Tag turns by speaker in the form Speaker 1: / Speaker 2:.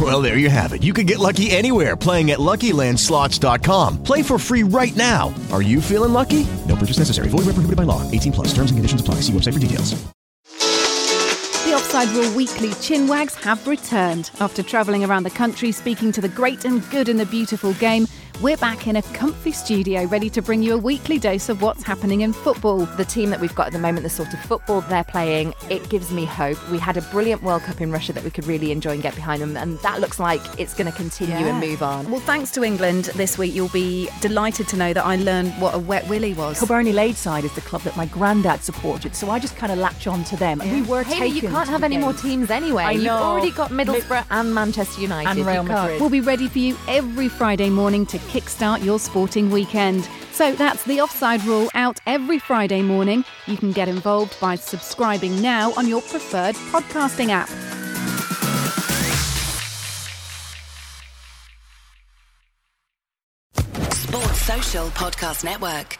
Speaker 1: Well, there you have it. You can get lucky anywhere playing at LuckyLandSlots.com. Play for free right now. Are you feeling lucky? No purchase necessary. Void where prohibited by law. 18 plus. Terms and conditions apply. See website for details.
Speaker 2: The Offside Rule Weekly Chinwags have returned. After travelling around the country speaking to the great and good in the beautiful game, we're back in a comfy studio ready to bring you a weekly dose of what's happening in football.
Speaker 3: The team that we've got at the moment, the sort of football they're playing, it gives me hope. We had a brilliant World Cup in Russia that we could really enjoy and get behind them, and that looks like it's going to continue
Speaker 2: Yeah.
Speaker 3: and move on.
Speaker 2: Well, thanks to England this week, you'll be delighted to know that I learned what a wet willy was.
Speaker 4: Kilbirnie Ladeside is the club that my granddad supported, so I just kind of latch on to them. And we were
Speaker 3: Hayley, you can't
Speaker 4: to
Speaker 3: have
Speaker 4: the
Speaker 3: any more teams anyway.
Speaker 4: I know.
Speaker 3: You've already got Middlesbrough and Manchester United.
Speaker 4: And Real. Madrid.
Speaker 2: We'll be ready for you every Friday morning to kickstart your sporting weekend. So that's the offside rule out every Friday morning. You can get involved by subscribing now on your preferred podcasting app.
Speaker 5: Sports Social Podcast Network.